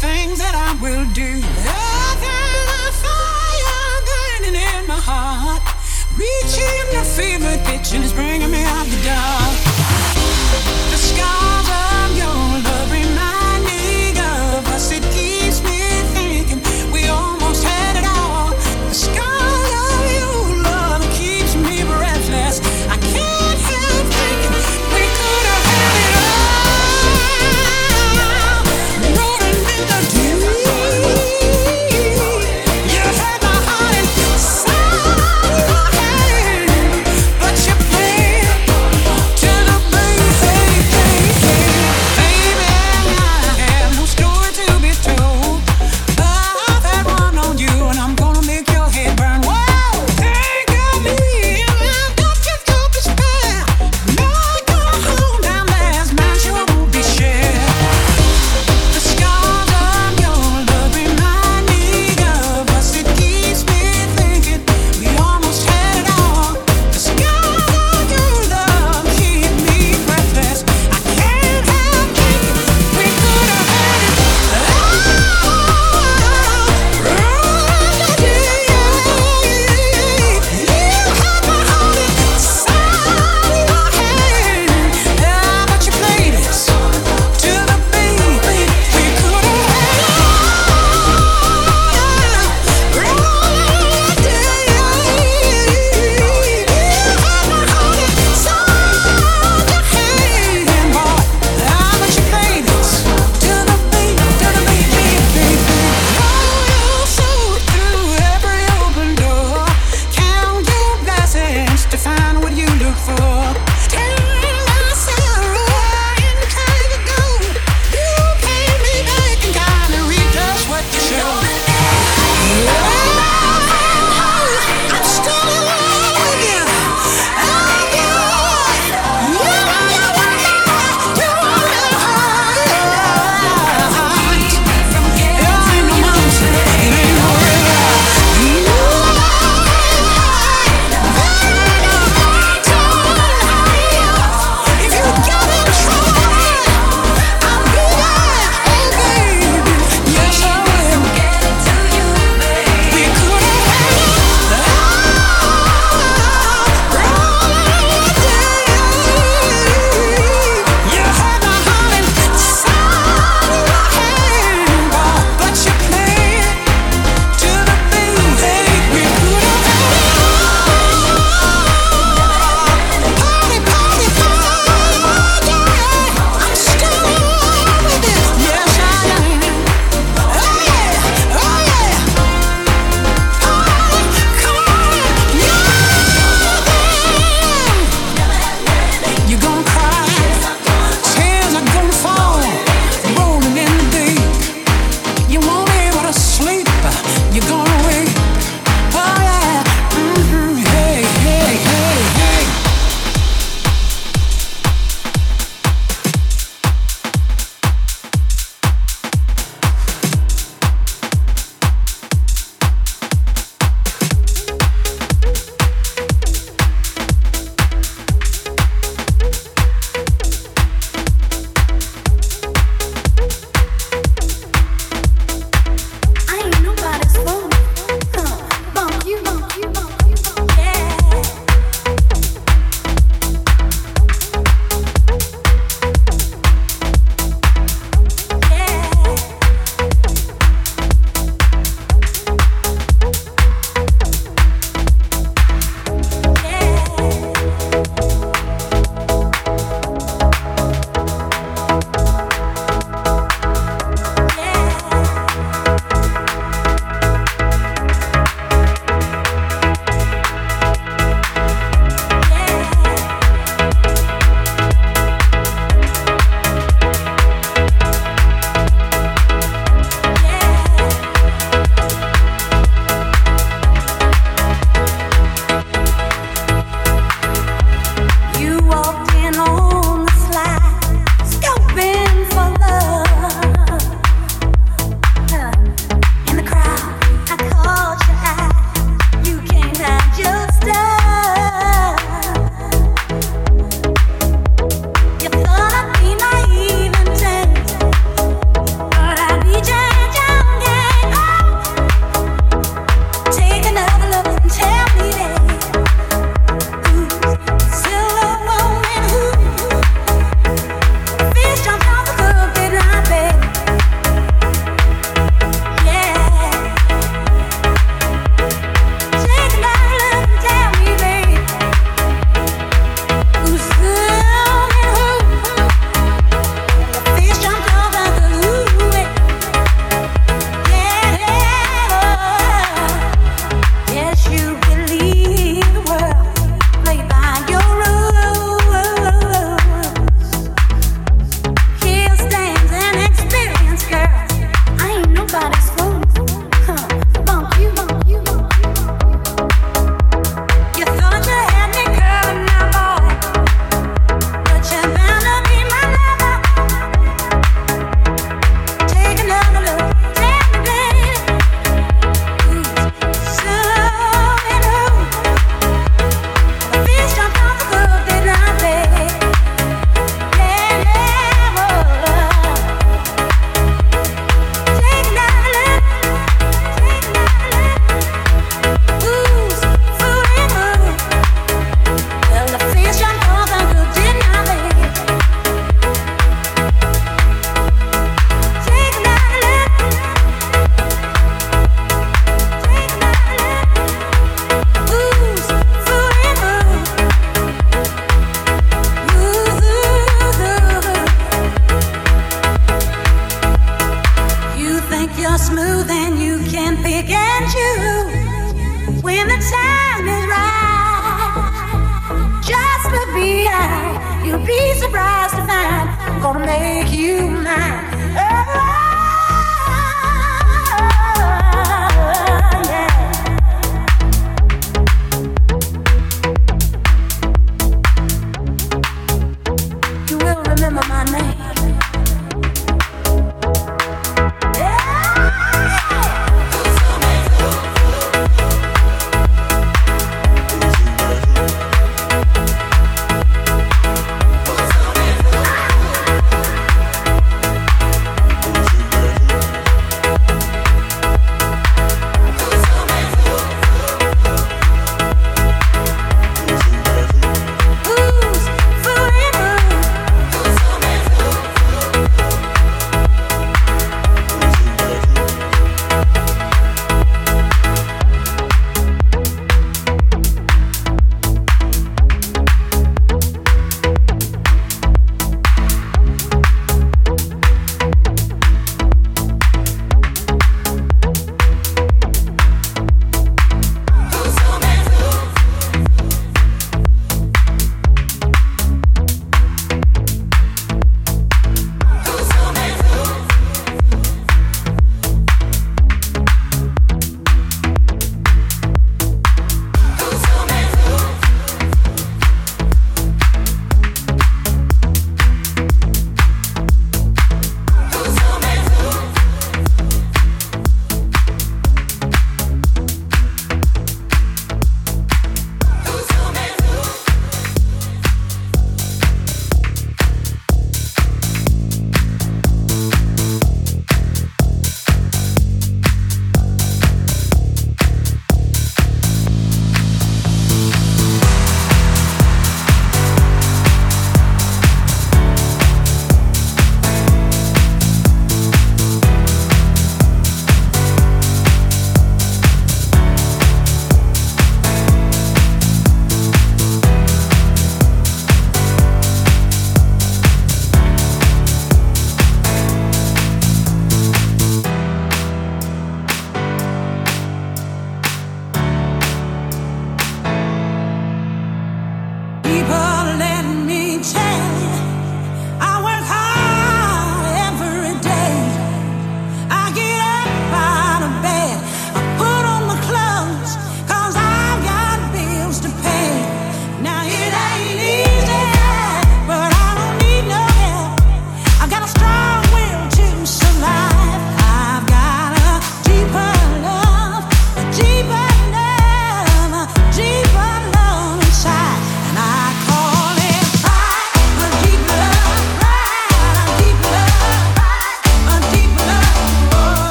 things that I will do. Other than fire burning in my heart, reaching the fever pitch and it's bringing me out the dark. The sky.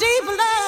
deep love.